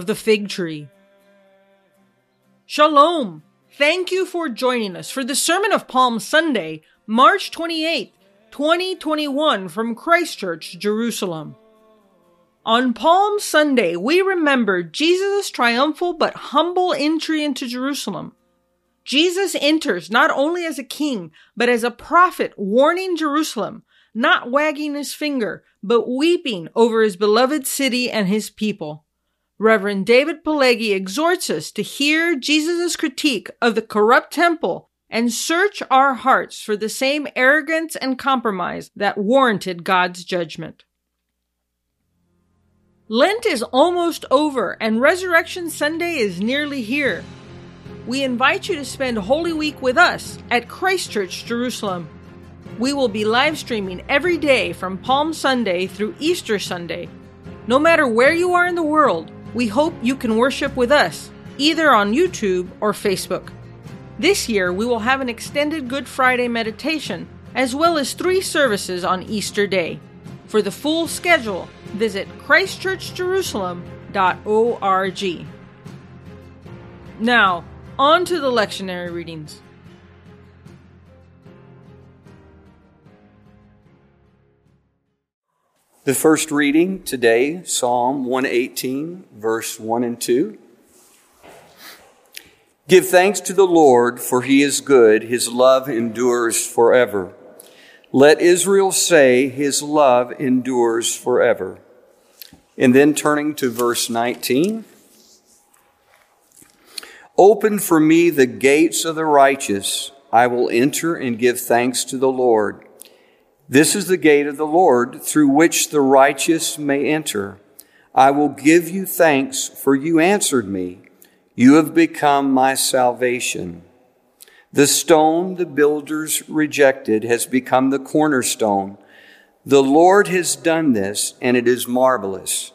Of the fig tree. Shalom! Thank you for joining us for the Sermon of Palm Sunday, March 28th, 2021, from Christ Church, Jerusalem. On Palm Sunday, we remember Jesus' triumphal but humble entry into Jerusalem. Jesus enters not only as a king, but as a prophet warning Jerusalem, not wagging his finger, but weeping over his beloved city and his people. Reverend David Pileggi exhorts us to hear Jesus' critique of the corrupt temple and search our hearts for the same arrogance and compromise that warranted God's judgment. Lent is almost over and Resurrection Sunday is nearly here. We invite you to spend Holy Week with us at Christ Church, Jerusalem. We will be live streaming every day from Palm Sunday through Easter Sunday. No matter where you are in the world, we hope you can worship with us, either on YouTube or Facebook. This year, we will have an extended Good Friday meditation, as well as three services on Easter Day. For the full schedule, visit christchurchjerusalem.org. Now, on to the lectionary readings. The first reading today, Psalm 118, verse 1 and 2. Give thanks to the Lord, for he is good, his love endures forever. Let Israel say, his love endures forever. And then turning to verse 19. Open for me the gates of the righteous. I will enter and give thanks to the Lord. This is the gate of the Lord through which the righteous may enter. I will give you thanks, for you answered me. You have become my salvation. The stone the builders rejected has become the cornerstone. The Lord has done this, and it is marvelous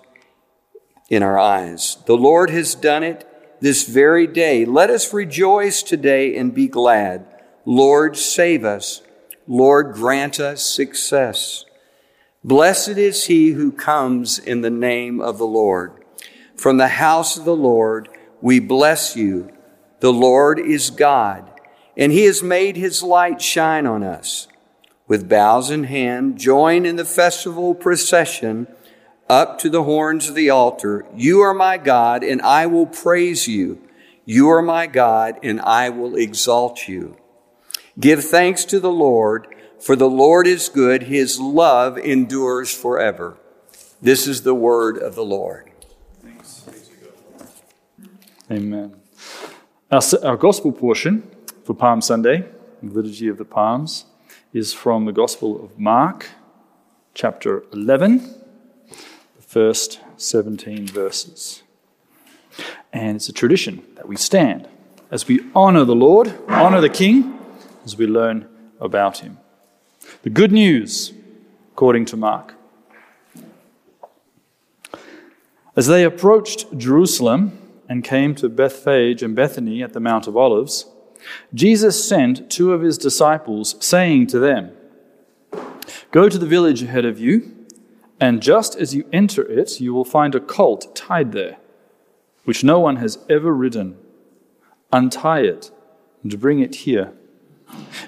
in our eyes. The Lord has done it this very day. Let us rejoice today and be glad. Lord, save us. Lord, grant us success. Blessed is he who comes in the name of the Lord. From the house of the Lord, we bless you. The Lord is God, and he has made his light shine on us. With bows in hand, join in the festival procession up to the horns of the altar. You are my God, and I will praise you. You are my God, and I will exalt you. Give thanks to the Lord, for the Lord is good. His love endures forever. This is the word of the Lord. Amen. Our, our gospel portion for Palm Sunday, the Liturgy of the Palms, is from the Gospel of Mark, chapter 11, the first 17 verses. And it's a tradition that we stand as we honor the Lord, honor the King, as we learn about him. The good news, according to Mark. As they approached Jerusalem and came to Bethphage and Bethany at the Mount of Olives, Jesus sent two of his disciples, saying to them, Go to the village ahead of you, and just as you enter it, you will find a colt tied there, which no one has ever ridden. Untie it and bring it here.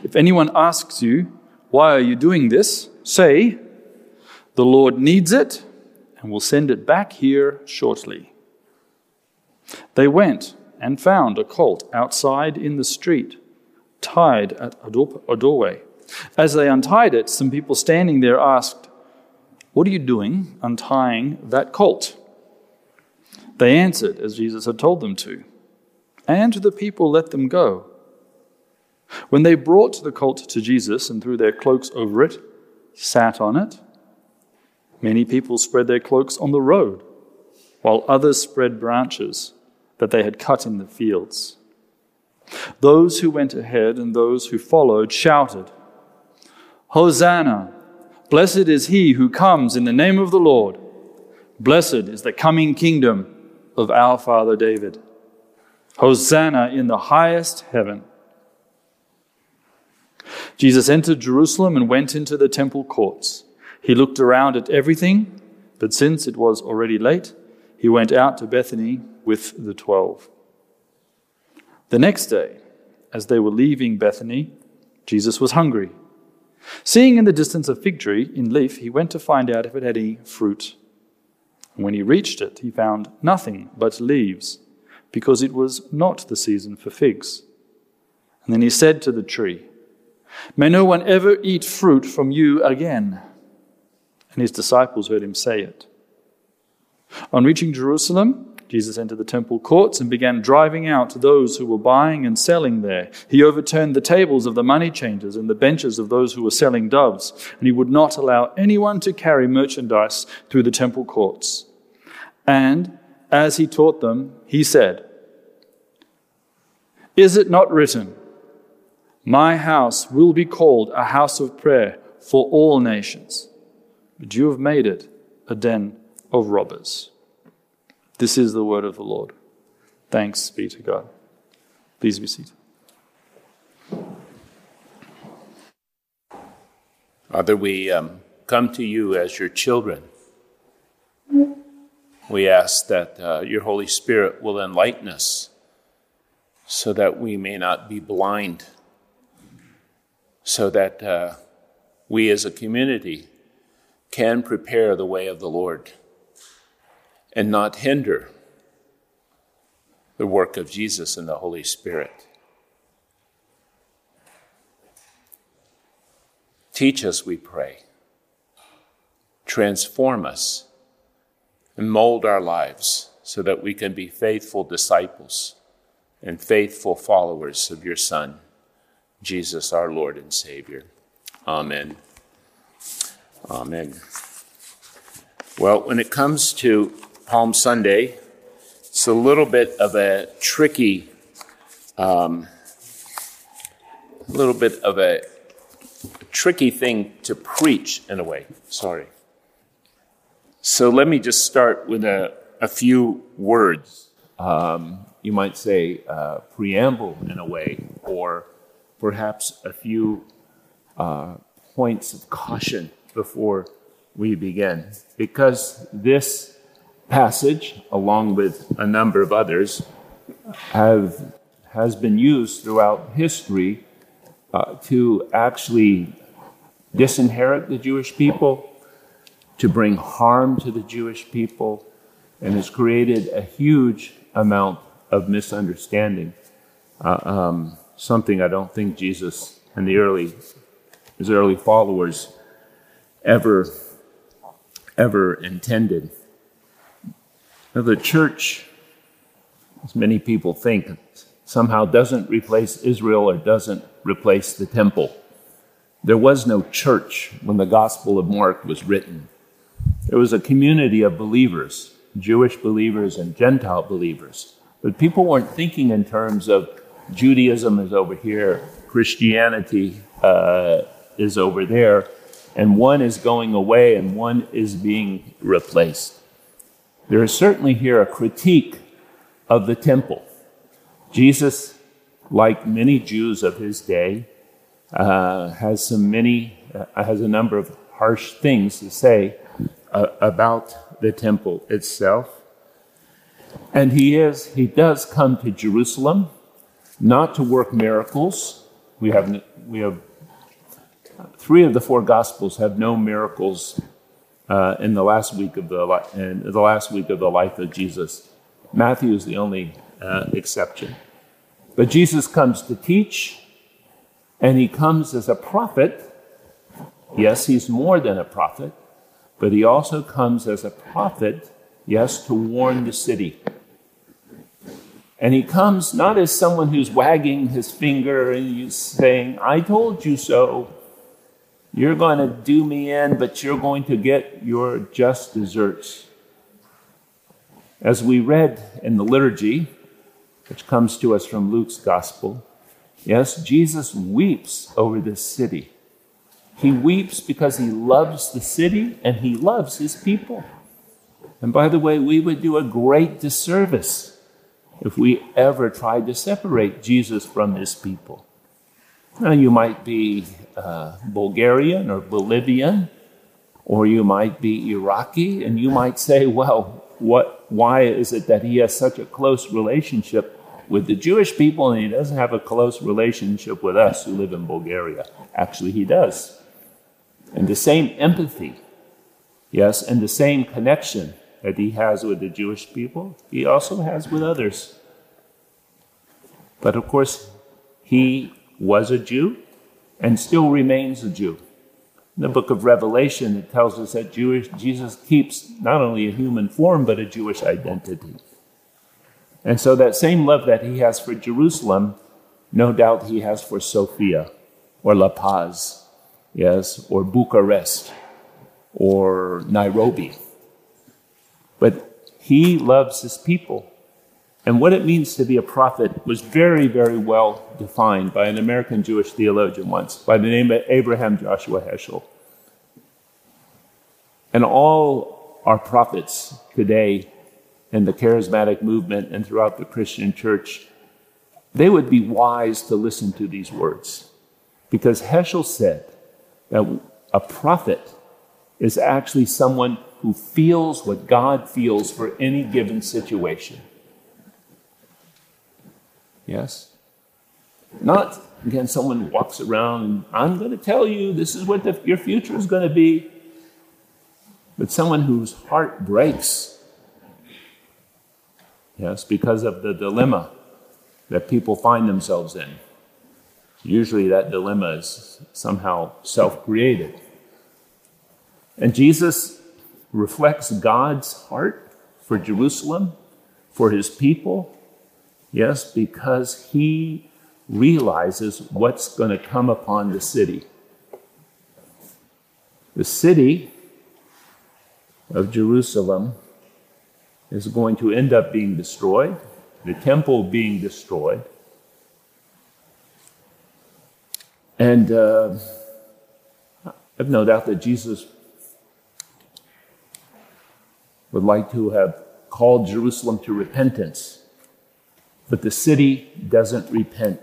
If anyone asks you, Why are you doing this? say, The Lord needs it and will send it back here shortly. They went and found a colt outside in the street, tied at a doorway. As they untied it, some people standing there asked, What are you doing untying that colt? They answered as Jesus had told them to, and the people let them go. When they brought the colt to Jesus and threw their cloaks over it, sat on it. Many people spread their cloaks on the road, while others spread branches that they had cut in the fields. Those who went ahead and those who followed shouted, Hosanna! Blessed is he who comes in the name of the Lord. Blessed is the coming kingdom of our father David. Hosanna in the highest heaven. Jesus entered Jerusalem and went into the temple courts. He looked around at everything, but since it was already late, he went out to Bethany with the twelve. The next day, as they were leaving Bethany, Jesus was hungry. Seeing in the distance a fig tree in leaf, he went to find out if it had any fruit. When he reached it, he found nothing but leaves, because it was not the season for figs. And then he said to the tree, May no one ever eat fruit from you again. And his disciples heard him say it. On reaching Jerusalem, Jesus entered the temple courts and began driving out those who were buying and selling there. He overturned the tables of the money changers and the benches of those who were selling doves, and he would not allow anyone to carry merchandise through the temple courts. And as he taught them, he said, Is it not written, My house will be called a house of prayer for all nations, but you have made it a den of robbers? This is the word of the Lord. Thanks be to God. Please be seated. Father, we um, come to you as your children. We ask that uh, your Holy Spirit will enlighten us so that we may not be blind, so that uh, we as a community can prepare the way of the Lord and not hinder the work of Jesus and the Holy Spirit. Teach us, we pray. Transform us and mold our lives so that we can be faithful disciples and faithful followers of your Son, Jesus, our Lord and Savior. Amen. Amen. Well, when it comes to Palm Sunday. It's a little bit of a tricky, um, a little bit of a tricky thing to preach in a way. Sorry. So let me just start with a, a few words. Um, you might say uh, preamble in a way, or perhaps a few uh, points of caution before we begin. Because this passage, along with a number of others, have, has been used throughout history uh, to actually disinherit the Jewish people, to bring harm to the Jewish people, and has created a huge amount of misunderstanding. Uh, um, something I don't think Jesus and the early his early followers ever ever intended. Now, the church, as many people think, somehow doesn't replace Israel or doesn't replace the temple. There was no church when the Gospel of Mark was written. There was a community of believers, Jewish believers and Gentile believers. But people weren't thinking in terms of Judaism is over here, Christianity uh, is over there, and one is going away and one is being replaced. There is certainly here a critique of the temple. Jesus, like many Jews of his day, uh, has some many uh, has a number of harsh things to say uh, about the temple itself. And he is he does come to Jerusalem not to work miracles. We have we have three of the four gospels have no miracles uh, in the last week of the in the last week of the life of Jesus. Matthew is the only uh, exception. But Jesus comes to teach, and he comes as a prophet. Yes, he's more than a prophet, but he also comes as a prophet, yes, to warn the city. And he comes not as someone who's wagging his finger and saying, I told you so, you're going to do me in, but you're going to get your just deserts. As we read in the liturgy, which comes to us from Luke's gospel, yes, Jesus weeps over this city. He weeps because he loves the city and he loves his people. And by the way, we would do a great disservice if we ever tried to separate Jesus from his people. Now, you might be uh, Bulgarian or Bolivian, or you might be Iraqi, and you might say, well, what, why is it that he has such a close relationship with the Jewish people and he doesn't have a close relationship with us who live in Bulgaria? Actually, he does. And the same empathy, yes, and the same connection that he has with the Jewish people, he also has with others. But of course, he was a Jew and still remains a Jew. In the book of Revelation, it tells us that Jewish, Jesus keeps not only a human form, but a Jewish identity. And so, that same love that he has for Jerusalem, no doubt he has for Sofia or La Paz, yes, or Bucharest or Nairobi. But he loves his people. And what it means to be a prophet was very, very well defined by an American Jewish theologian once by the name of Abraham Joshua Heschel. And all our prophets today in the charismatic movement and throughout the Christian church, they would be wise to listen to these words. Because Heschel said that a prophet is actually someone who feels what God feels for any given situation. Yes? Not, again, someone walks around and I'm going to tell you this is what the, your future is going to be. But someone whose heart breaks, yes, because of the dilemma that people find themselves in. Usually that dilemma is somehow self created. And Jesus reflects God's heart for Jerusalem, for his people, yes, because he realizes what's going to come upon the city. The city of Jerusalem is going to end up being destroyed, the temple being destroyed. And uh, I've no doubt that Jesus would like to have called Jerusalem to repentance, but the city doesn't repent.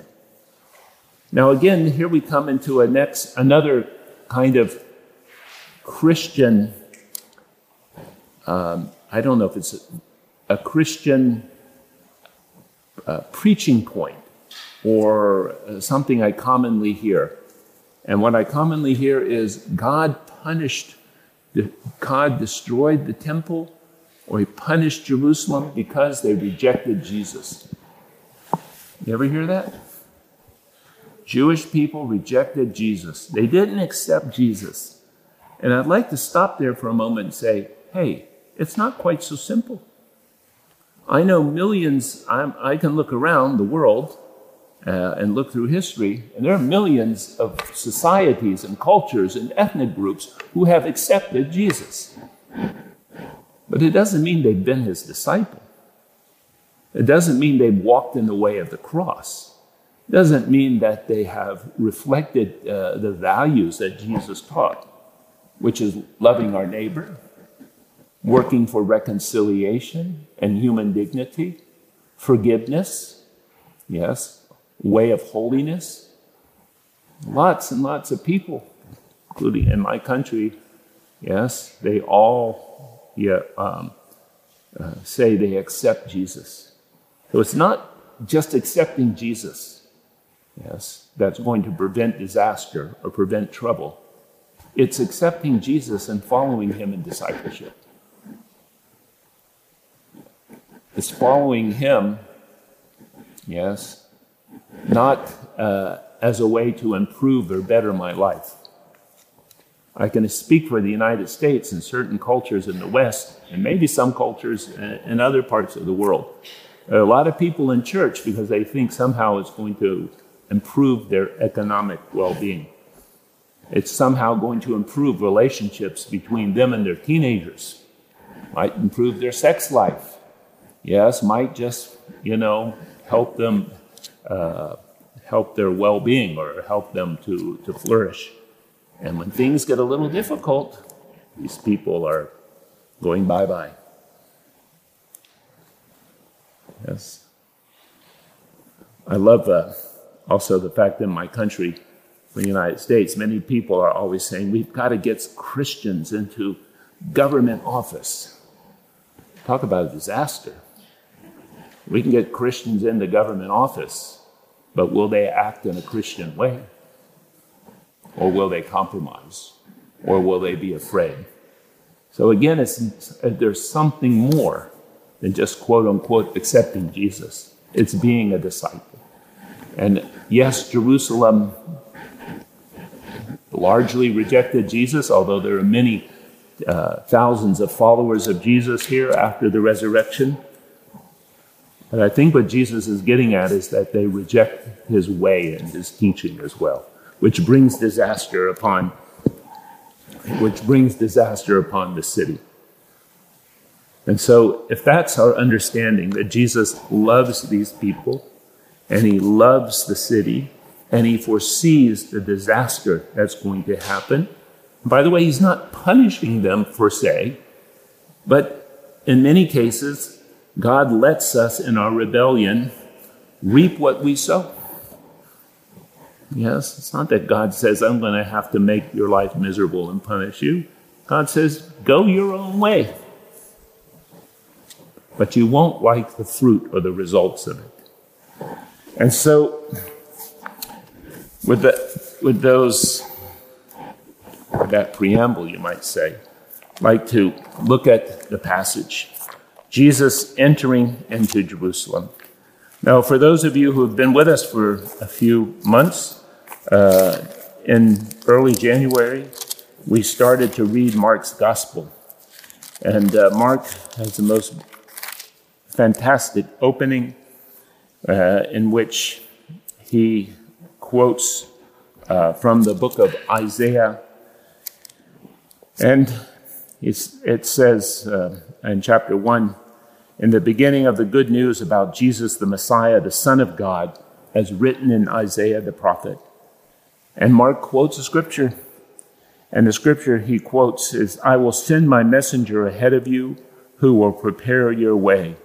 Now, again, here we come into a next, another kind of Christian um, I don't know if it's a, a Christian uh, preaching point or uh, something I commonly hear. And what I commonly hear is God punished, God destroyed the temple, or he punished Jerusalem because they rejected Jesus. You ever hear that? Jewish people rejected Jesus. They didn't accept Jesus. And I'd like to stop there for a moment and say, hey, it's not quite so simple. I know millions, I'm, i can look around the world uh, and look through history, and there are millions of societies and cultures and ethnic groups who have accepted Jesus. But it doesn't mean they've been his disciple. It doesn't mean they've walked in the way of the cross. It doesn't mean that they have reflected uh, the values that Jesus taught, which is loving our neighbor, working for reconciliation and human dignity, forgiveness, yes, way of holiness. Lots and lots of people, including in my country, yes, they all yeah, um, uh, say they accept Jesus. So it's not just accepting Jesus, yes, that's going to prevent disaster or prevent trouble. It's accepting Jesus and following him in discipleship. It's following him, yes, not uh, as a way to improve or better my life. I can speak for the United States and certain cultures in the West, and maybe some cultures in other parts of the world. A lot of people in church because they think somehow it's going to improve their economic well being. It's somehow going to improve relationships between them and their teenagers, might improve their sex life, yes, might just, you know, help them, uh, help their well being or help them to, to flourish. And when things get a little difficult, these people are going bye bye. Yes. I love uh, also the fact that in my country, the United States, many people are always saying we've got to get Christians into government office. Talk about a disaster. We can get Christians into government office, but will they act in a Christian way? Or will they compromise? Or will they be afraid? So again, it's, there's something more than just quote unquote accepting Jesus. It's being a disciple. And yes, Jerusalem largely rejected Jesus, although there are many uh, thousands of followers of Jesus here after the resurrection. But I think what Jesus is getting at is that they reject his way and his teaching as well, which brings disaster upon which brings disaster upon the city. And so, if that's our understanding that Jesus loves these people and he loves the city and he foresees the disaster that's going to happen, by the way, he's not punishing them per se, but in many cases, God lets us in our rebellion reap what we sow. Yes, it's not that God says, I'm going to have to make your life miserable and punish you. God says, go your own way. But you won't like the fruit or the results of it. And so, with, the, with those, with that preamble, you might say, like to look at the passage. Jesus entering into Jerusalem. Now, for those of you who have been with us for a few months, uh, in early January, we started to read Mark's Gospel. And uh, Mark has the most fantastic opening uh, in which he quotes uh, from the book of Isaiah. And it says uh, in chapter 1 in the beginning of the good news about Jesus the Messiah, the Son of God, as written in Isaiah the prophet. And Mark quotes a scripture. And the scripture he quotes is I will send my messenger ahead of you who will prepare your way.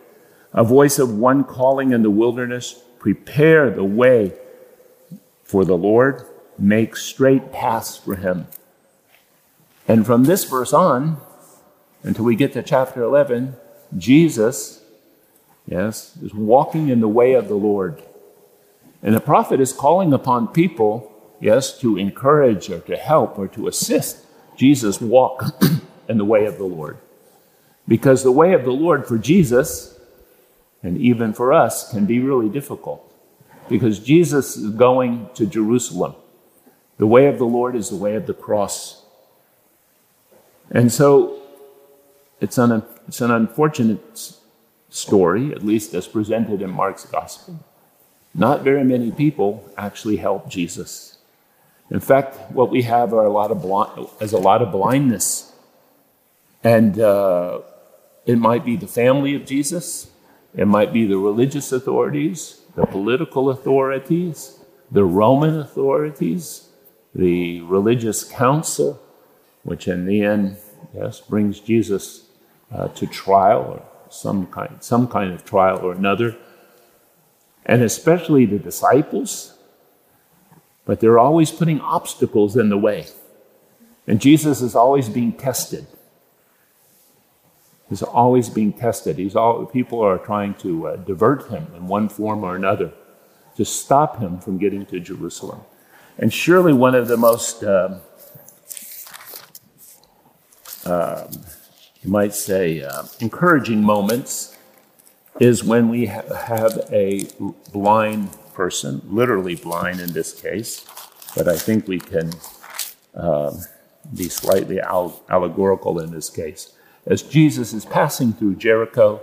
A voice of one calling in the wilderness, prepare the way for the Lord, make straight paths for him. And from this verse on, until we get to chapter 11, Jesus, yes, is walking in the way of the Lord. And the prophet is calling upon people, yes, to encourage or to help or to assist Jesus walk in the way of the Lord. Because the way of the Lord for Jesus, and even for us, can be really difficult. Because Jesus is going to Jerusalem. The way of the Lord is the way of the cross. And so it's an, it's an unfortunate story, at least as presented in Mark's gospel. Not very many people actually help Jesus. In fact, what we have are a lot of blind, is a lot of blindness, and uh, it might be the family of Jesus, it might be the religious authorities, the political authorities, the Roman authorities, the religious council, which in the end, yes, brings Jesus uh, to trial or some kind, some kind of trial or another, and especially the disciples. But they're always putting obstacles in the way. And Jesus is always being tested. He's always being tested. He's all, people are trying to uh, divert him in one form or another to stop him from getting to Jerusalem. And surely one of the most um, um, you might say, uh, encouraging moments is when we ha- have a blind person, literally blind in this case, but I think we can um, be slightly al- allegorical in this case. As Jesus is passing through Jericho,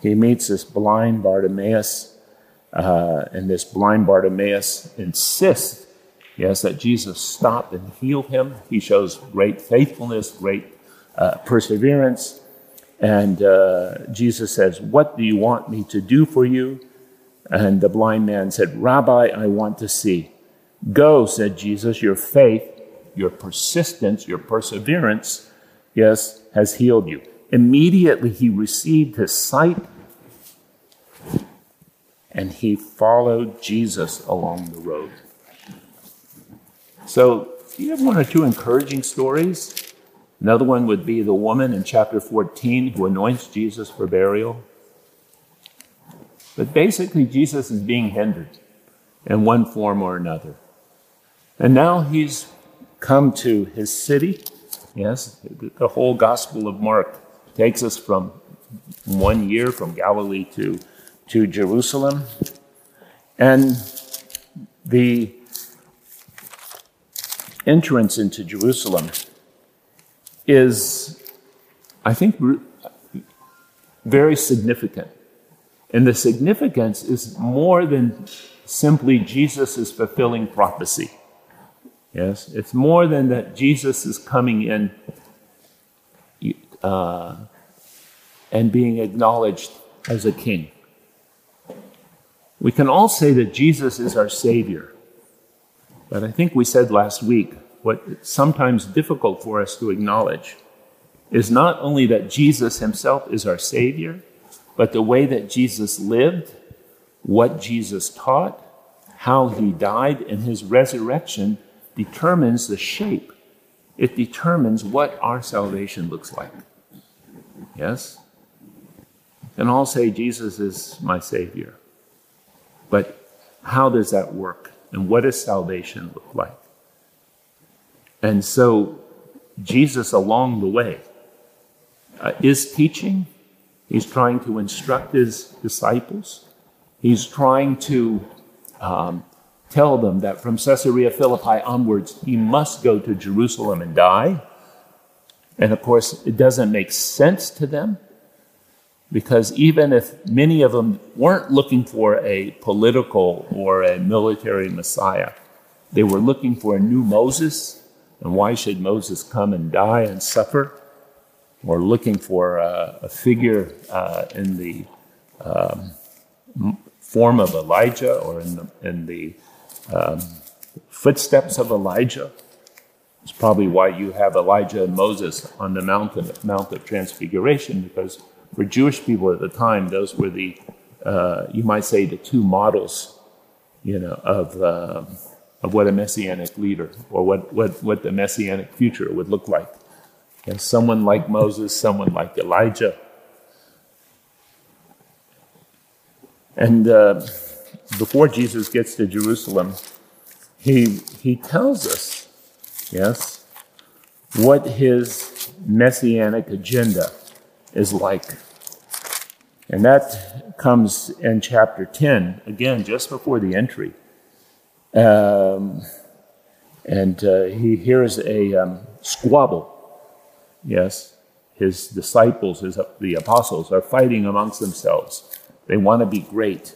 he meets this blind Bartimaeus, uh, and this blind Bartimaeus insists, yes, that Jesus stop and heal him. He shows great faithfulness, great uh, perseverance. And uh, Jesus says, What do you want me to do for you? And the blind man said, Rabbi, I want to see. Go, said Jesus, your faith, your persistence, your perseverance, yes, has healed you. Immediately he received his sight and he followed Jesus along the road. So, do you have one or two encouraging stories Another one would be the woman in chapter 14 who anoints Jesus for burial. But basically, Jesus is being hindered in one form or another. And now he's come to his city. Yes, the whole Gospel of Mark takes us from one year from Galilee to, to Jerusalem. And the entrance into Jerusalem is, I think, very significant. And the significance is more than simply Jesus is fulfilling prophecy. Yes, it's more than that Jesus is coming in uh, and being acknowledged as a king. We can all say that Jesus is our Savior. But I think we said last week what is sometimes difficult for us to acknowledge is not only that Jesus himself is our Savior, but the way that Jesus lived, what Jesus taught, how he died, and his resurrection determines the shape. It determines what our salvation looks like. Yes? And I'll say Jesus is my Savior. But how does that work? And what does salvation look like? And so, Jesus along the way uh, is teaching. He's trying to instruct his disciples. He's trying to um, tell them that from Caesarea Philippi onwards, he must go to Jerusalem and die. And of course, it doesn't make sense to them because even if many of them weren't looking for a political or a military Messiah, they were looking for a new Moses. And why should Moses come and die and suffer? We're looking for a, a figure uh, in the um, form of Elijah or in the, in the um, footsteps of Elijah. It's probably why you have Elijah and Moses on the mountain, Mount of Transfiguration, because for Jewish people at the time, those were the, uh, you might say, the two models, you know, of, uh, of what a messianic leader or what, what, what the messianic future would look like. And someone like Moses, someone like Elijah. And uh, before Jesus gets to Jerusalem, he, he tells us yes, what his messianic agenda is like. And that comes in chapter 10, again, just before the entry. Um, and uh, he hears a um, squabble. Yes, his disciples, his, the apostles, are fighting amongst themselves. They want to be great.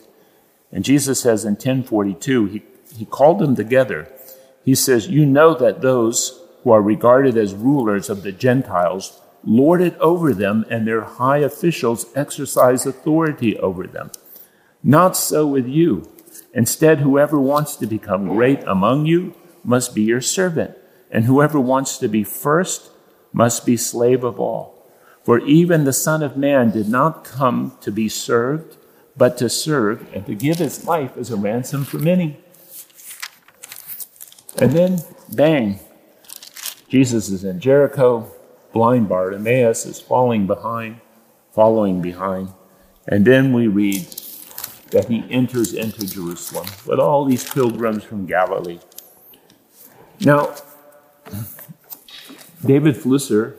And Jesus says in 1042, he, he called them together he says, You know that those who are regarded as rulers of the Gentiles lord it over them, and their high officials exercise authority over them. Not so with you. Instead, whoever wants to become great among you must be your servant, and whoever wants to be first must be slave of all. For even the Son of Man did not come to be served, but to serve and to give his life as a ransom for many. And then, bang, Jesus is in Jericho. Blind Bartimaeus is falling behind, following behind. And then we read that he enters into Jerusalem with all these pilgrims from Galilee. Now, David Flusser,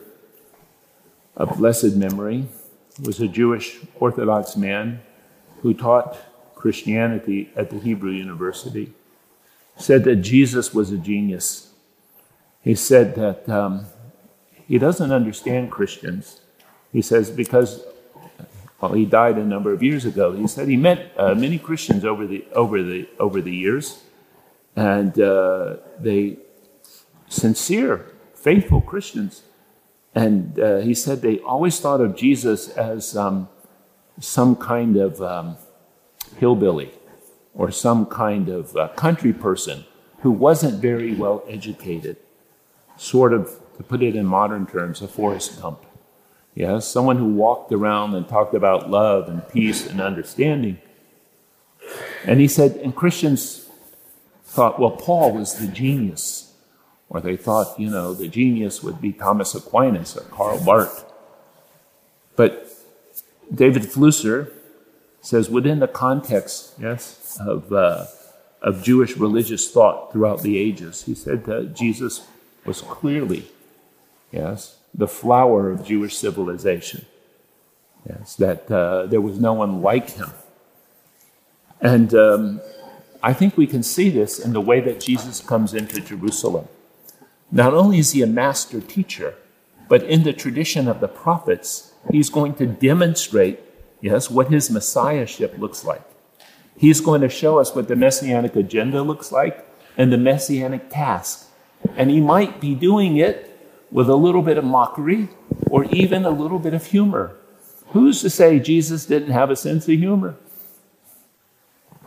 of blessed memory, was a Jewish Orthodox man who taught Christianity at the Hebrew University said that Jesus was a genius. He said that um, he doesn't understand Christians. He says because well, he died a number of years ago. He said he met uh, many Christians over the over the over the years, and uh, they sincere, faithful Christians. And uh, he said they always thought of Jesus as um, some kind of um, hillbilly or some kind of uh, country person who wasn't very well educated, sort of, to put it in modern terms, a Forrest Gump. Yes, someone who walked around and talked about love and peace and understanding. And he said, and Christians thought, well, Paul was the genius. or they thought, you know, the genius would be Thomas Aquinas or Karl Barth. But David Flusser says within the context, yes, of, uh, of Jewish religious thought throughout the ages, he said that Jesus was clearly, yes, the flower of Jewish civilization. Yes, that uh, there was no one like him. And um, I think we can see this in the way that Jesus comes into Jerusalem. Not only is he a master teacher, but in the tradition of the prophets, he's going to demonstrate, yes, what his messiahship looks like. He's going to show us what the messianic agenda looks like and the messianic task. And he might be doing it with a little bit of mockery or even a little bit of humor. Who's to say Jesus didn't have a sense of humor?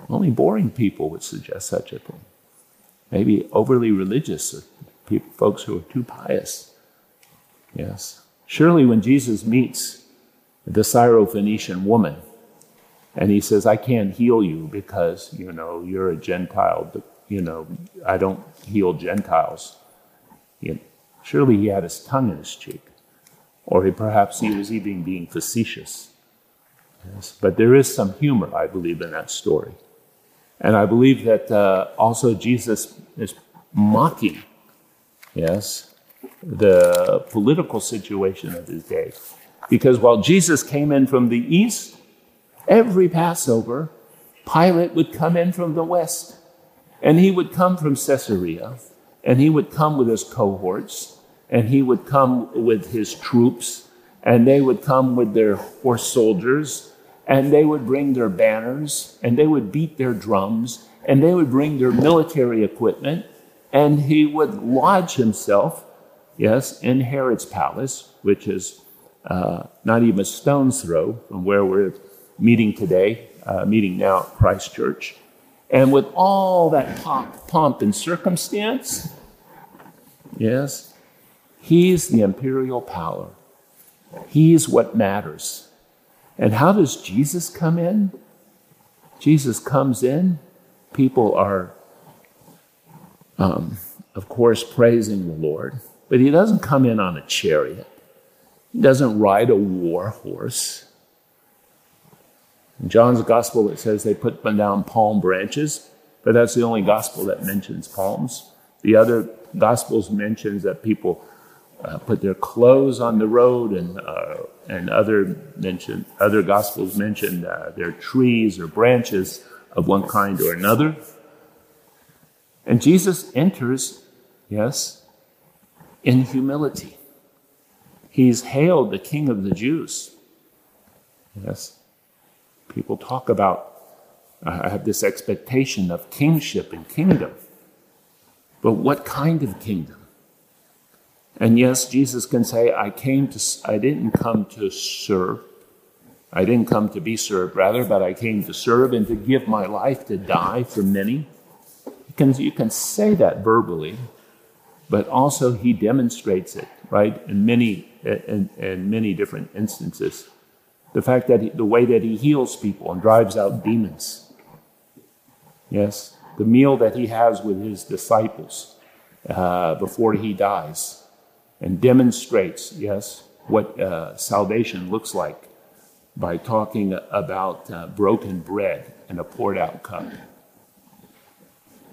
Only boring people would suggest such a thing. Maybe overly religious or people, folks who are too pious. Yes. Surely when Jesus meets the Syrophoenician woman and he says, I can't heal you because, you know, you're a Gentile, but, you know, I don't heal Gentiles. You know, surely he had his tongue in his cheek. Or he, perhaps he was even being facetious. Yes. But there is some humor, I believe, in that story. And I believe that uh, also Jesus is mocking, yes, the political situation of his day. Because while Jesus came in from the east, every Passover, Pilate would come in from the west. And he would come from Caesarea, and he would come with his cohorts, and he would come with his troops, and they would come with their horse soldiers, and they would bring their banners, and they would beat their drums, and they would bring their military equipment, and he would lodge himself, yes, in Herod's palace, which is uh, not even a stone's throw from where we're meeting today, uh, meeting now at Christ Church. And with all that pomp, pomp and circumstance, yes, he's the imperial power. He's what matters. And how does Jesus come in? Jesus comes in, people are, um, of course, praising the Lord, but he doesn't come in on a chariot, he doesn't ride a war horse. In John's gospel, it says they put down palm branches, but that's the only gospel that mentions palms. The other gospels mentions that people uh, put their clothes on the road, and uh, and other mention other gospels mention uh, their trees or branches of one kind or another. And Jesus enters, yes, in humility. He's hailed the King of the Jews. Yes, people talk about. I have this expectation of kingship and kingdom. But what kind of kingdom? And yes, Jesus can say, I came to, I didn't come to serve. I didn't come to be served, rather, but I came to serve and to give my life to die for many. You can, you can say that verbally, but also he demonstrates it, right, in many, in, in many different instances. The fact that he, the way that he heals people and drives out demons. Yes, the meal that he has with his disciples uh, before he dies and demonstrates, yes, what uh, salvation looks like by talking about uh, broken bread and a poured out cup.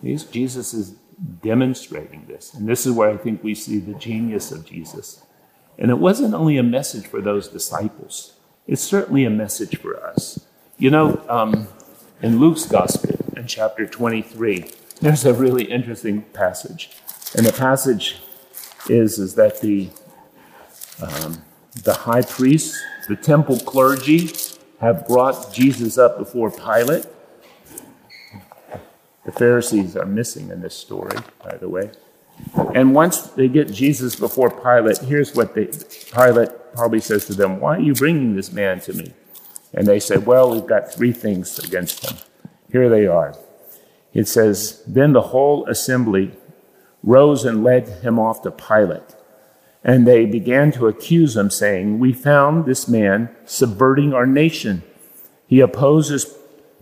He's, Jesus is demonstrating this. And this is where I think we see the genius of Jesus. And it wasn't only a message for those disciples, it's certainly a message for us. You know, um, in Luke's Gospel, in chapter 23, there's a really interesting passage. And the passage is, is that the, um, the high priests, the temple clergy, have brought Jesus up before Pilate. The Pharisees are missing in this story, by the way. And once they get Jesus before Pilate, here's what they, Pilate probably says to them, Why are you bringing this man to me? And they say, Well, we've got three things against him. Here they are. It says, Then the whole assembly rose and led him off to Pilate. And they began to accuse him, saying, We found this man subverting our nation. He opposes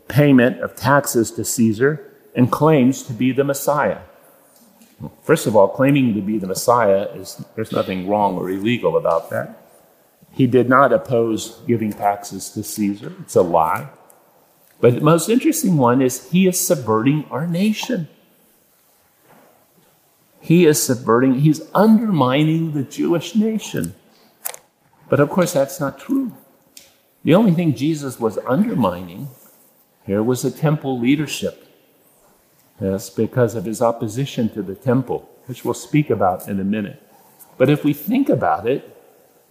payment of taxes to Caesar and claims to be the Messiah. First of all, claiming to be the Messiah is there's nothing wrong or illegal about that. He did not oppose giving taxes to Caesar. It's a lie. But the most interesting one is he is subverting our nation. He is subverting, he's undermining the Jewish nation. But of course, that's not true. The only thing Jesus was undermining here was the temple leadership. Yes, because of his opposition to the temple, which we'll speak about in a minute. But if we think about it,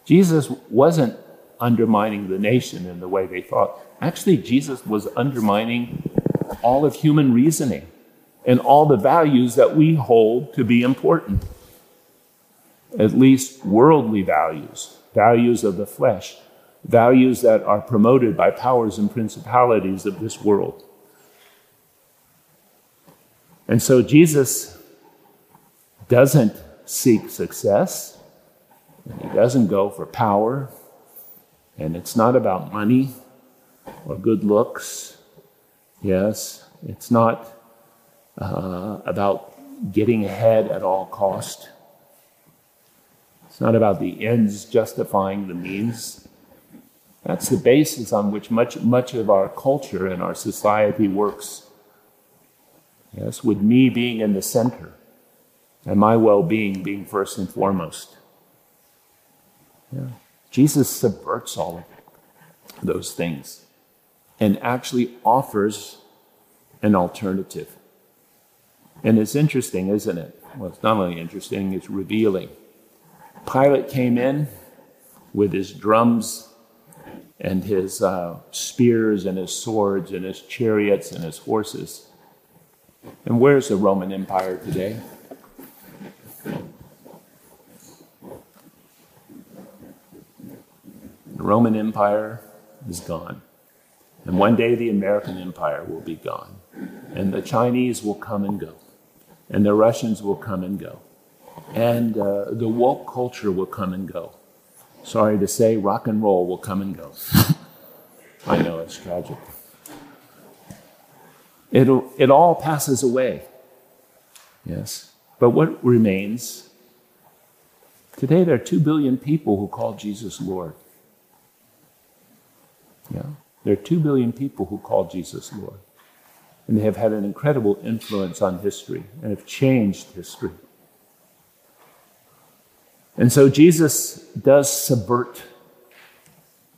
Jesus wasn't undermining the nation in the way they thought. Actually, Jesus was undermining all of human reasoning and all the values that we hold to be important. At least worldly values, values of the flesh, values that are promoted by powers and principalities of this world. And so Jesus doesn't seek success, he doesn't go for power, and it's not about money or good looks. Yes, it's not uh, about getting ahead at all cost. It's not about the ends justifying the means. That's the basis on which much, much of our culture and our society works. Yes, with me being in the center and my well being being first and foremost. Yeah. Jesus subverts all of those things and actually offers an alternative. And it's interesting, isn't it? Well, it's not only interesting, it's revealing. Pilate came in with his drums and his uh, spears and his swords and his chariots and his horses. And where's the Roman Empire today? The Roman Empire is gone. And one day the American Empire will be gone. And the Chinese will come and go. And the Russians will come and go. And uh, the woke culture will come and go. Sorry to say, rock and roll will come and go. I know it's tragic. It'll, it all passes away. Yes. But what remains? Today there are two billion people who call Jesus Lord. Yeah. There are two billion people who call Jesus Lord. And they have had an incredible influence on history and have changed history. And so Jesus does subvert,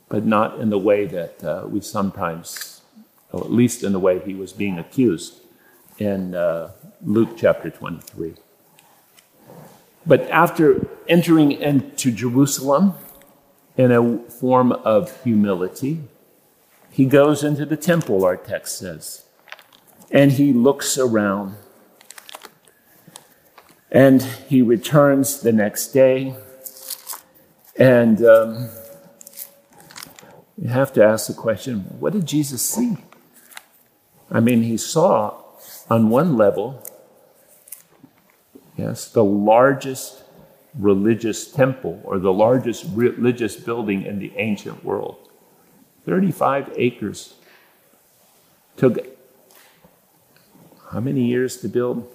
but not in the way that uh, we sometimes at least in the way he was being accused in uh, Luke chapter 23. But after entering into Jerusalem in a form of humility, he goes into the temple, our text says, and he looks around. And he returns the next day. And um, you have to ask the question what did Jesus see? I mean, he saw on one level, yes, the largest religious temple or the largest religious building in the ancient world. 35 acres. Took how many years to build?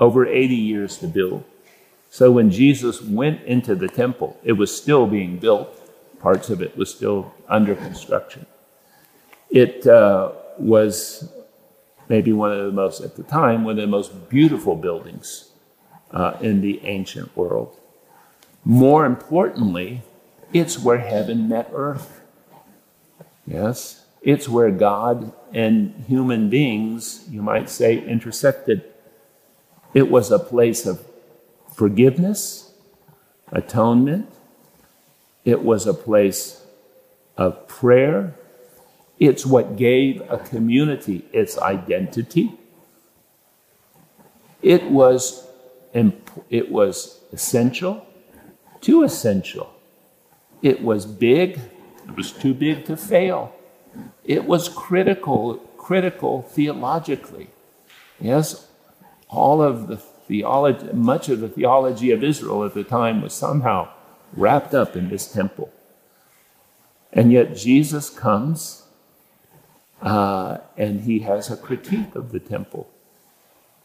Over 80 years to build. So when Jesus went into the temple, it was still being built. Parts of it was still under construction. It uh, was maybe one of the most, at the time, one of the most beautiful buildings uh, in the ancient world. More importantly, it's where heaven met earth. Yes, it's where God and human beings, you might say, intersected. It was a place of forgiveness, atonement. It was a place of prayer it's what gave a community its identity. It was, it was essential, too essential. It was big, it was too big to fail. It was critical, critical theologically. Yes, all of the theology, much of the theology of Israel at the time was somehow wrapped up in this temple. And yet Jesus comes uh, and he has a critique of the temple.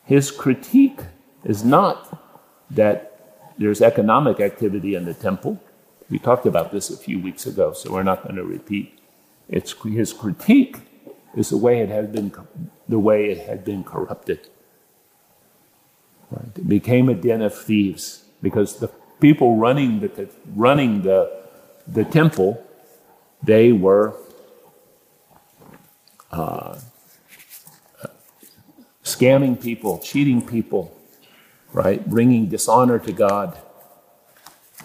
His critique is not that there's economic activity in the temple. We talked about this a few weeks ago, so we're not going to repeat. It's his critique is the way it had been, the way it had been corrupted. Right? It became a den of thieves because the people running the running the the temple, they were scamming people, cheating people, right? Bringing dishonor to God,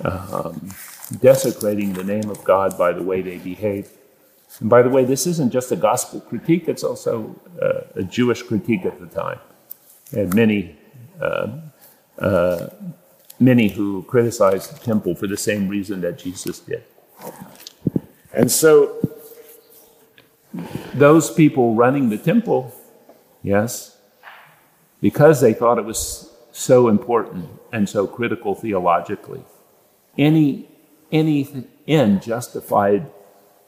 um, desecrating the name of God by the way they behave. And by the way, this isn't just a gospel critique, it's also uh, a Jewish critique at the time. And many, uh, uh, many who criticized the temple for the same reason that Jesus did. And so, those people running the temple, yes, because they thought it was so important and so critical theologically, any, any end justified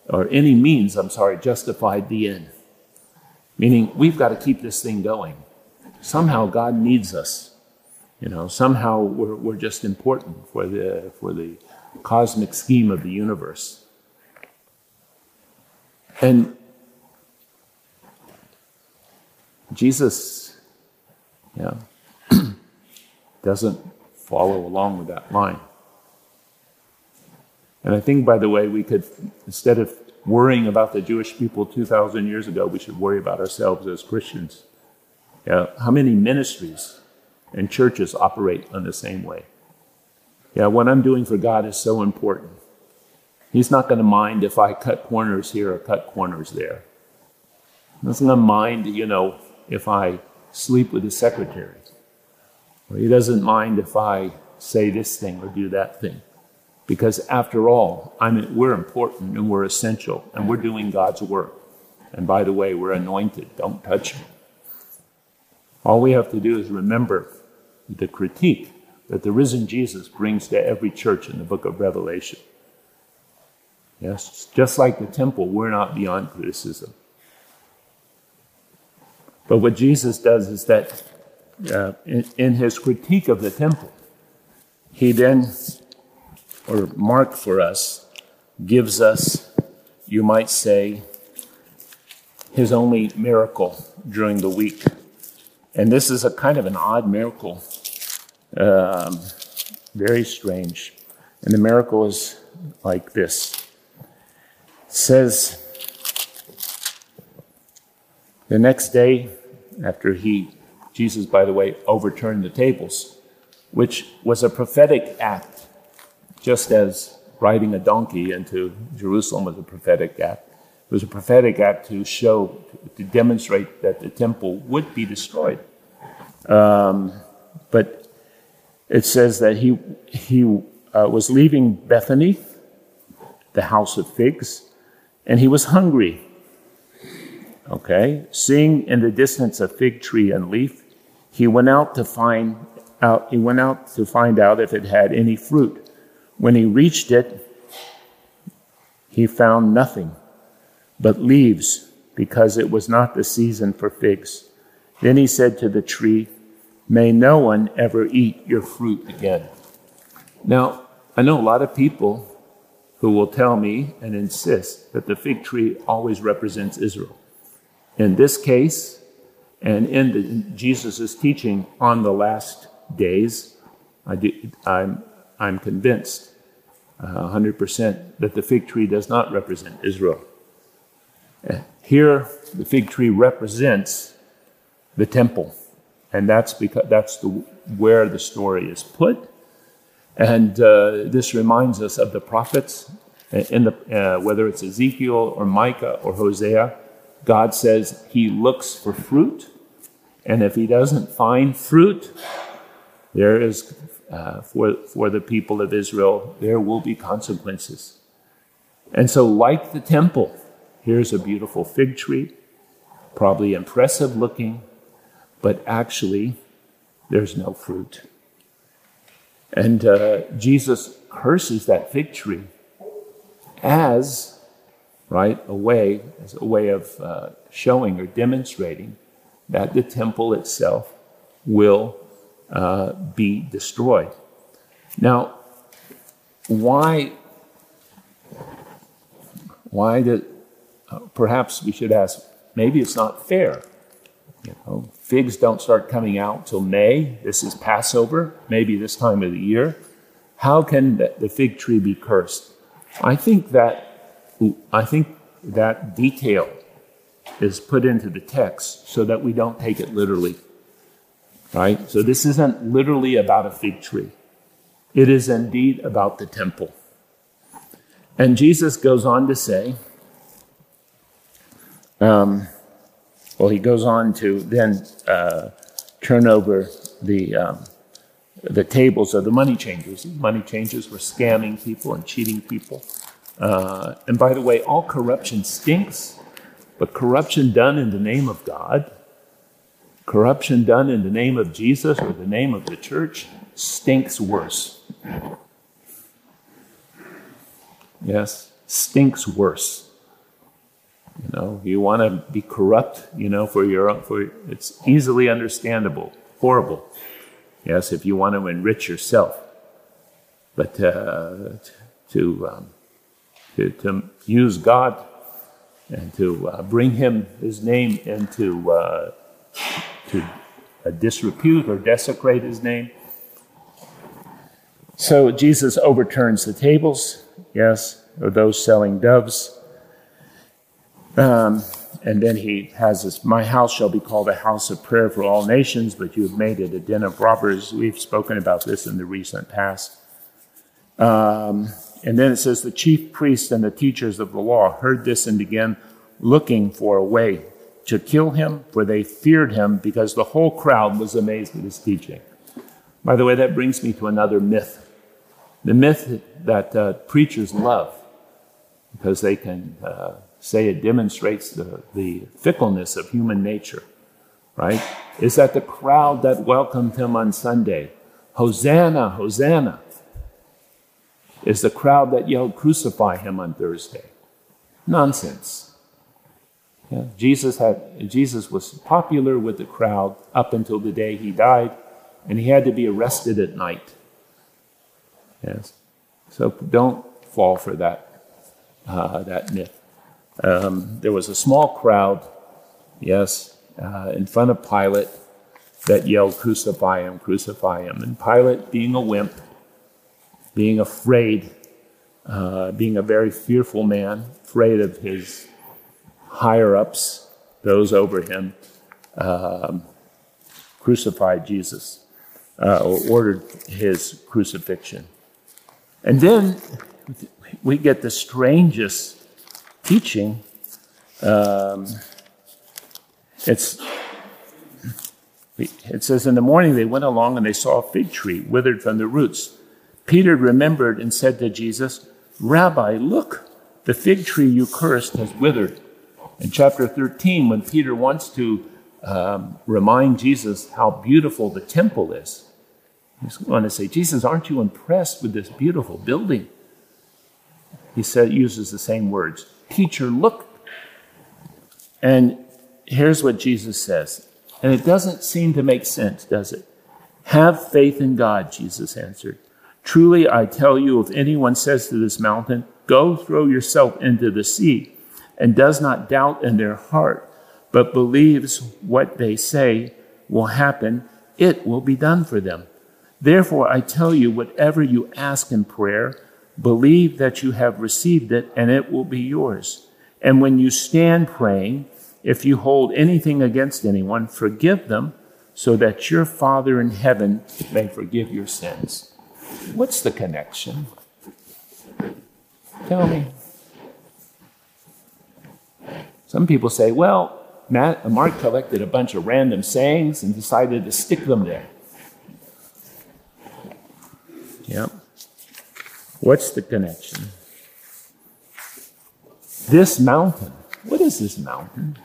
or any means, I'm sorry, justified the end. Meaning, we've got to keep this thing going. Somehow God needs us. You know, somehow we're, we're just important for the, for the cosmic scheme of the universe. And Jesus, yeah, doesn't follow along with that line. And I think, by the way, we could, instead of worrying about the Jewish people 2,000 years ago, we should worry about ourselves as Christians. Yeah, how many ministries and churches operate in the same way? Yeah, what I'm doing for God is so important. He's not going to mind if I cut corners here or cut corners there. He doesn't mind, you know, if I sleep with the secretary. Or he doesn't mind if I say this thing or do that thing. Because after all, I mean, we're important and we're essential and we're doing God's work. And by the way, we're anointed. Don't touch me. All we have to do is remember the critique that the risen Jesus brings to every church in the book of Revelation. Yes, just like the temple, we're not beyond criticism. But what Jesus does is that uh, in, in his critique of the temple, he then or Mark for us gives us, you might say, his only miracle during the week. And this is a kind of an odd miracle, um, very strange. And the miracle is like this it says, the next day, after he, Jesus, by the way, overturned the tables, which was a prophetic act just as riding a donkey into Jerusalem was a prophetic act. It was a prophetic act to show, to demonstrate that the temple would be destroyed. Um, but it says that he, he uh, was leaving Bethany, the house of figs, and he was hungry. Okay, seeing in the distance a fig tree and leaf, he went out to find out. He went out to find out if it had any fruit. When he reached it, he found nothing but leaves because it was not the season for figs. Then he said to the tree, May no one ever eat your fruit again. Now, I know a lot of people who will tell me and insist that the fig tree always represents Israel. In this case, and in Jesus' teaching on the last days, I do, I'm I'm convinced uh, 100% that the fig tree does not represent Israel. Here, the fig tree represents the temple, and that's because that's the, where the story is put. And uh, this reminds us of the prophets, uh, in the, uh, whether it's Ezekiel or Micah or Hosea. God says He looks for fruit, and if He doesn't find fruit, there is uh, for, for the people of Israel, there will be consequences. And so, like the temple, here's a beautiful fig tree, probably impressive looking, but actually, there's no fruit. And uh, Jesus curses that fig tree as, right, a way, as a way of uh, showing or demonstrating that the temple itself will uh, be destroyed. Now, why? Why did? Uh, perhaps we should ask. Maybe it's not fair. You know, figs don't start coming out till May. This is Passover. Maybe this time of the year. How can the fig tree be cursed? I think that I think that detail is put into the text so that we don't take it literally. Right? So this isn't literally about a fig tree. It is indeed about the temple. And Jesus goes on to say, um, well, he goes on to then uh, turn over the um, the tables of the money changers. Money changers were scamming people and cheating people. Uh, and by the way, all corruption stinks, but corruption done in the name of God, corruption done in the name of Jesus or the name of the church, stinks worse. Yes, stinks worse. You know, you want to be corrupt, you know, for your own, for it's easily understandable, horrible. Yes, if you want to enrich yourself, but uh, to, um, to to use God and to uh, bring Him His name into uh, to disrepute or desecrate His name. So Jesus overturns the tables, yes, of those selling doves. Um, and then he has this My house shall be called a house of prayer for all nations, but you have made it a den of robbers. We've spoken about this in the recent past. Um, and then it says, The chief priests and the teachers of the law heard this and began looking for a way to kill him, for they feared him because the whole crowd was amazed at his teaching. By the way, that brings me to another myth the myth that uh, preachers love because they can uh, say it demonstrates the, the fickleness of human nature, right? Is that the crowd that welcomed him on Sunday, Hosanna, Hosanna, is the crowd that yelled, Crucify him on Thursday. Nonsense. Yeah, Jesus, had, Jesus was popular with the crowd up until the day he died, and he had to be arrested at night. Yes. So don't fall for that, uh, that myth. Um, there was a small crowd, yes, uh, in front of Pilate that yelled, Crucify him, crucify him. And Pilate, being a wimp, being afraid, uh, being a very fearful man, afraid of his higher ups, those over him, um, crucified Jesus, uh, or ordered his crucifixion. And then we get the strangest teaching. Um, it's it says, In the morning they went along and they saw a fig tree withered from the roots. Peter remembered and said to Jesus, Rabbi, look, the fig tree you cursed has withered. In chapter 13, when Peter wants to um, remind Jesus how beautiful the temple is, he's going to say, Jesus, aren't you impressed with this beautiful building? He said, uses the same words. Teacher, look. And here's what Jesus says. And it doesn't seem to make sense, does it? Have faith in God, Jesus answered. Truly, I tell you, if anyone says to this mountain, Go throw yourself into the sea, and does not doubt in their heart, but believes what they say will happen, it will be done for them. Therefore, I tell you, whatever you ask in prayer, Believe that you have received it and it will be yours. And when you stand praying, if you hold anything against anyone, forgive them so that your Father in heaven may forgive your sins. What's the connection? Tell me. Some people say, well, Matt, Mark collected a bunch of random sayings and decided to stick them there. Yep. What's the connection? This mountain. What is this mountain?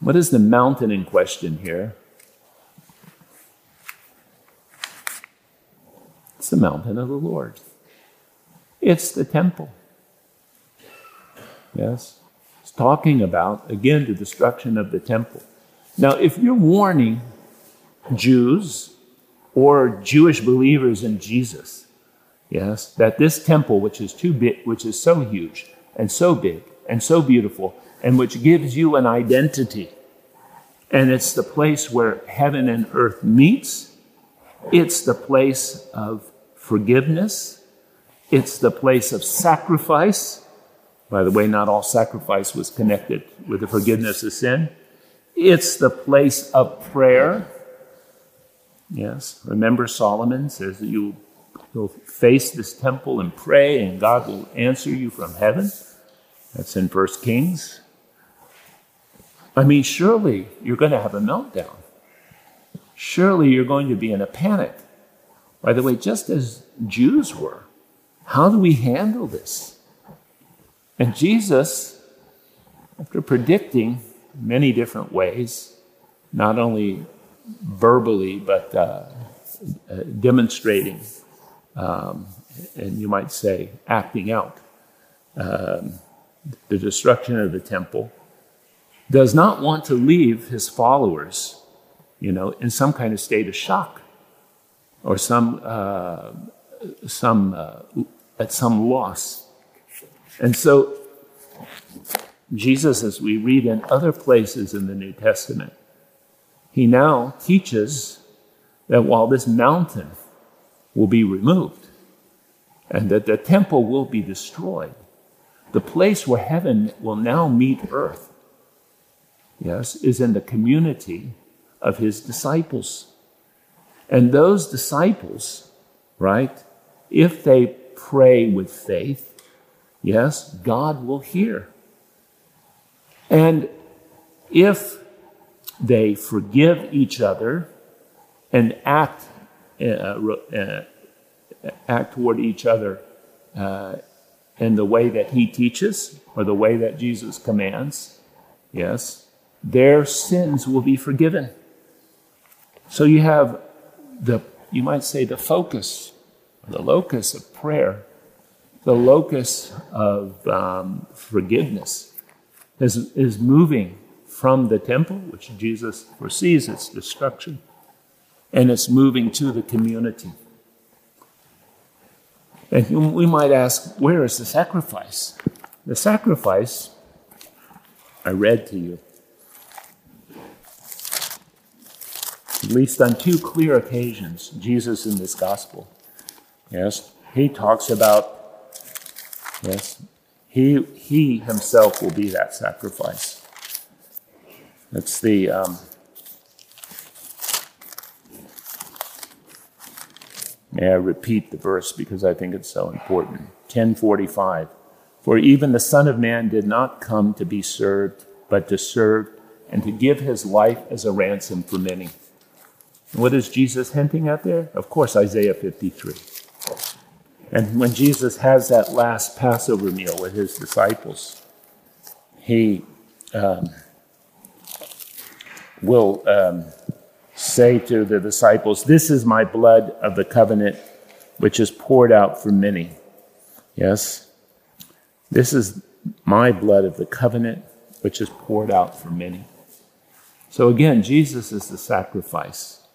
What is the mountain in question here? It's the mountain of the Lord. It's the temple. Yes? It's talking about, again, the destruction of the temple. Now, if you're warning Jews or Jewish believers in Jesus. Yes, that this temple, which is too big, which is so huge and so big and so beautiful, and which gives you an identity, and it's the place where heaven and earth meets. It's the place of forgiveness. It's the place of sacrifice. By the way, not all sacrifice was connected with the forgiveness of sin. It's the place of prayer. Yes, remember Solomon says that you will face this temple and pray, and God will answer you from heaven. That's in First Kings. I mean, surely you're going to have a meltdown. Surely you're going to be in a panic. By the way, just as Jews were, how do we handle this? And Jesus, after predicting many different ways, not only verbally, but uh, uh, demonstrating, um, and you might say acting out, um, the destruction of the temple, does not want to leave his followers, you know, in some kind of state of shock or some, uh, some uh, at some loss. And so, Jesus, as we read in other places in the New Testament, he now teaches that while this mountain will be removed and that the temple will be destroyed, the place where heaven will now meet earth, yes, is in the community of his disciples. And those disciples, right, if they pray with faith, yes, God will hear. And if they forgive each other and act, uh, uh, act toward each other uh, in the way that he teaches or the way that Jesus commands, yes, their sins will be forgiven. So you have the, you might say, the focus, the locus of prayer, the locus of um, forgiveness is, is moving from the temple, which Jesus foresees its destruction, and it's moving to the community. And we might ask, where is the sacrifice? The sacrifice, I read to you, at least on two clear occasions, Jesus in this gospel. Yes, he talks about, yes, he, he himself will be that sacrifice. That's the, um, may I repeat the verse because I think it's so important. 1045. For even the Son of Man did not come to be served, but to serve and to give his life as a ransom for many. What is Jesus hinting at there? Of course, Isaiah 53. And when Jesus has that last Passover meal with his disciples, he um, will um, say to the disciples, This is my blood of the covenant, which is poured out for many. Yes? This is my blood of the covenant, which is poured out for many. So again, Jesus is the sacrifice.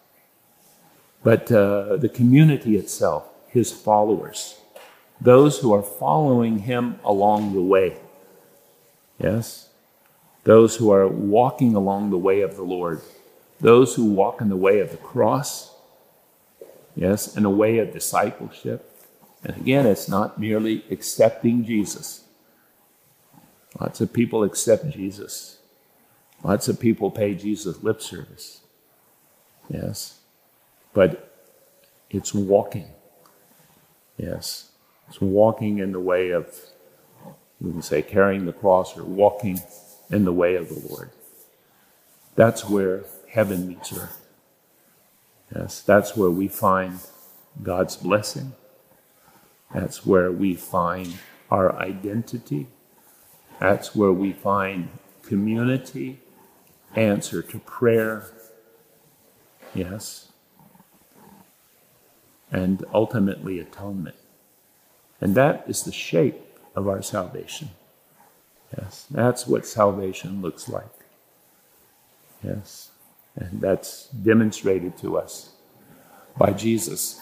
But uh, the community itself, his followers, those who are following him along the way, yes? Those who are walking along the way of the Lord, those who walk in the way of the cross, yes, in a way of discipleship. And again, it's not merely accepting Jesus. Lots of people accept Jesus. Lots of people pay Jesus lip service. Yes. But it's walking. Yes. It's walking in the way of, we can say, carrying the cross or walking in the way of the Lord. That's where heaven meets earth. Yes, that's where we find God's blessing. That's where we find our identity. That's where we find community, answer to prayer. Yes and ultimately atonement. And that is the shape of our salvation. Yes, that's what salvation looks like. Yes. And that's demonstrated to us by Jesus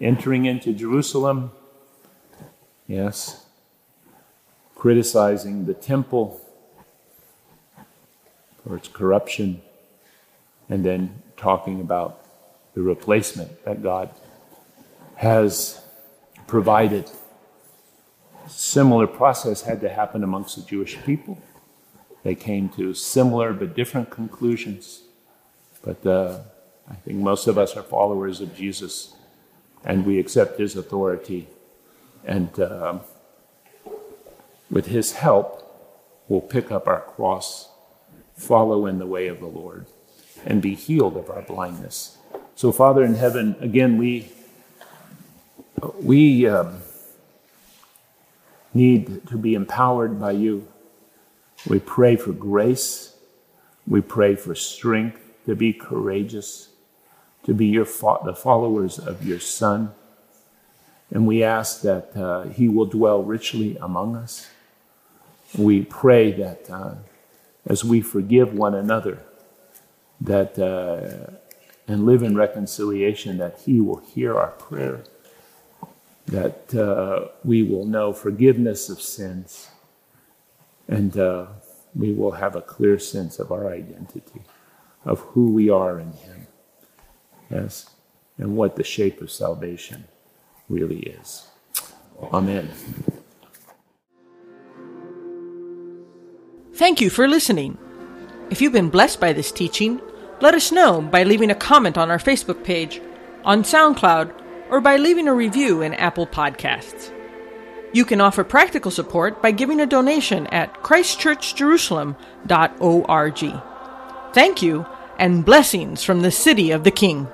entering into Jerusalem, yes, criticizing the temple for its corruption, and then talking about the replacement that God has provided. Similar process had to happen amongst the Jewish people. They came to similar but different conclusions. But uh, I think most of us are followers of Jesus and we accept his authority. And uh, with his help, we'll pick up our cross, follow in the way of the Lord, and be healed of our blindness. So, Father in heaven, again, we, we um, need to be empowered by you. We pray for grace. We pray for strength to be courageous to be your fo- the followers of your Son. And we ask that uh, He will dwell richly among us. We pray that uh, as we forgive one another, that uh, and live in reconciliation, that He will hear our prayer, that uh, we will know forgiveness of sins, and uh, we will have a clear sense of our identity, of who we are in Him. Yes, and what the shape of salvation really is. Amen. Thank you for listening. If you've been blessed by this teaching, let us know by leaving a comment on our Facebook page, on SoundCloud, or by leaving a review in Apple Podcasts. You can offer practical support by giving a donation at christchurchjerusalem.org. Thank you, and blessings from the City of the King.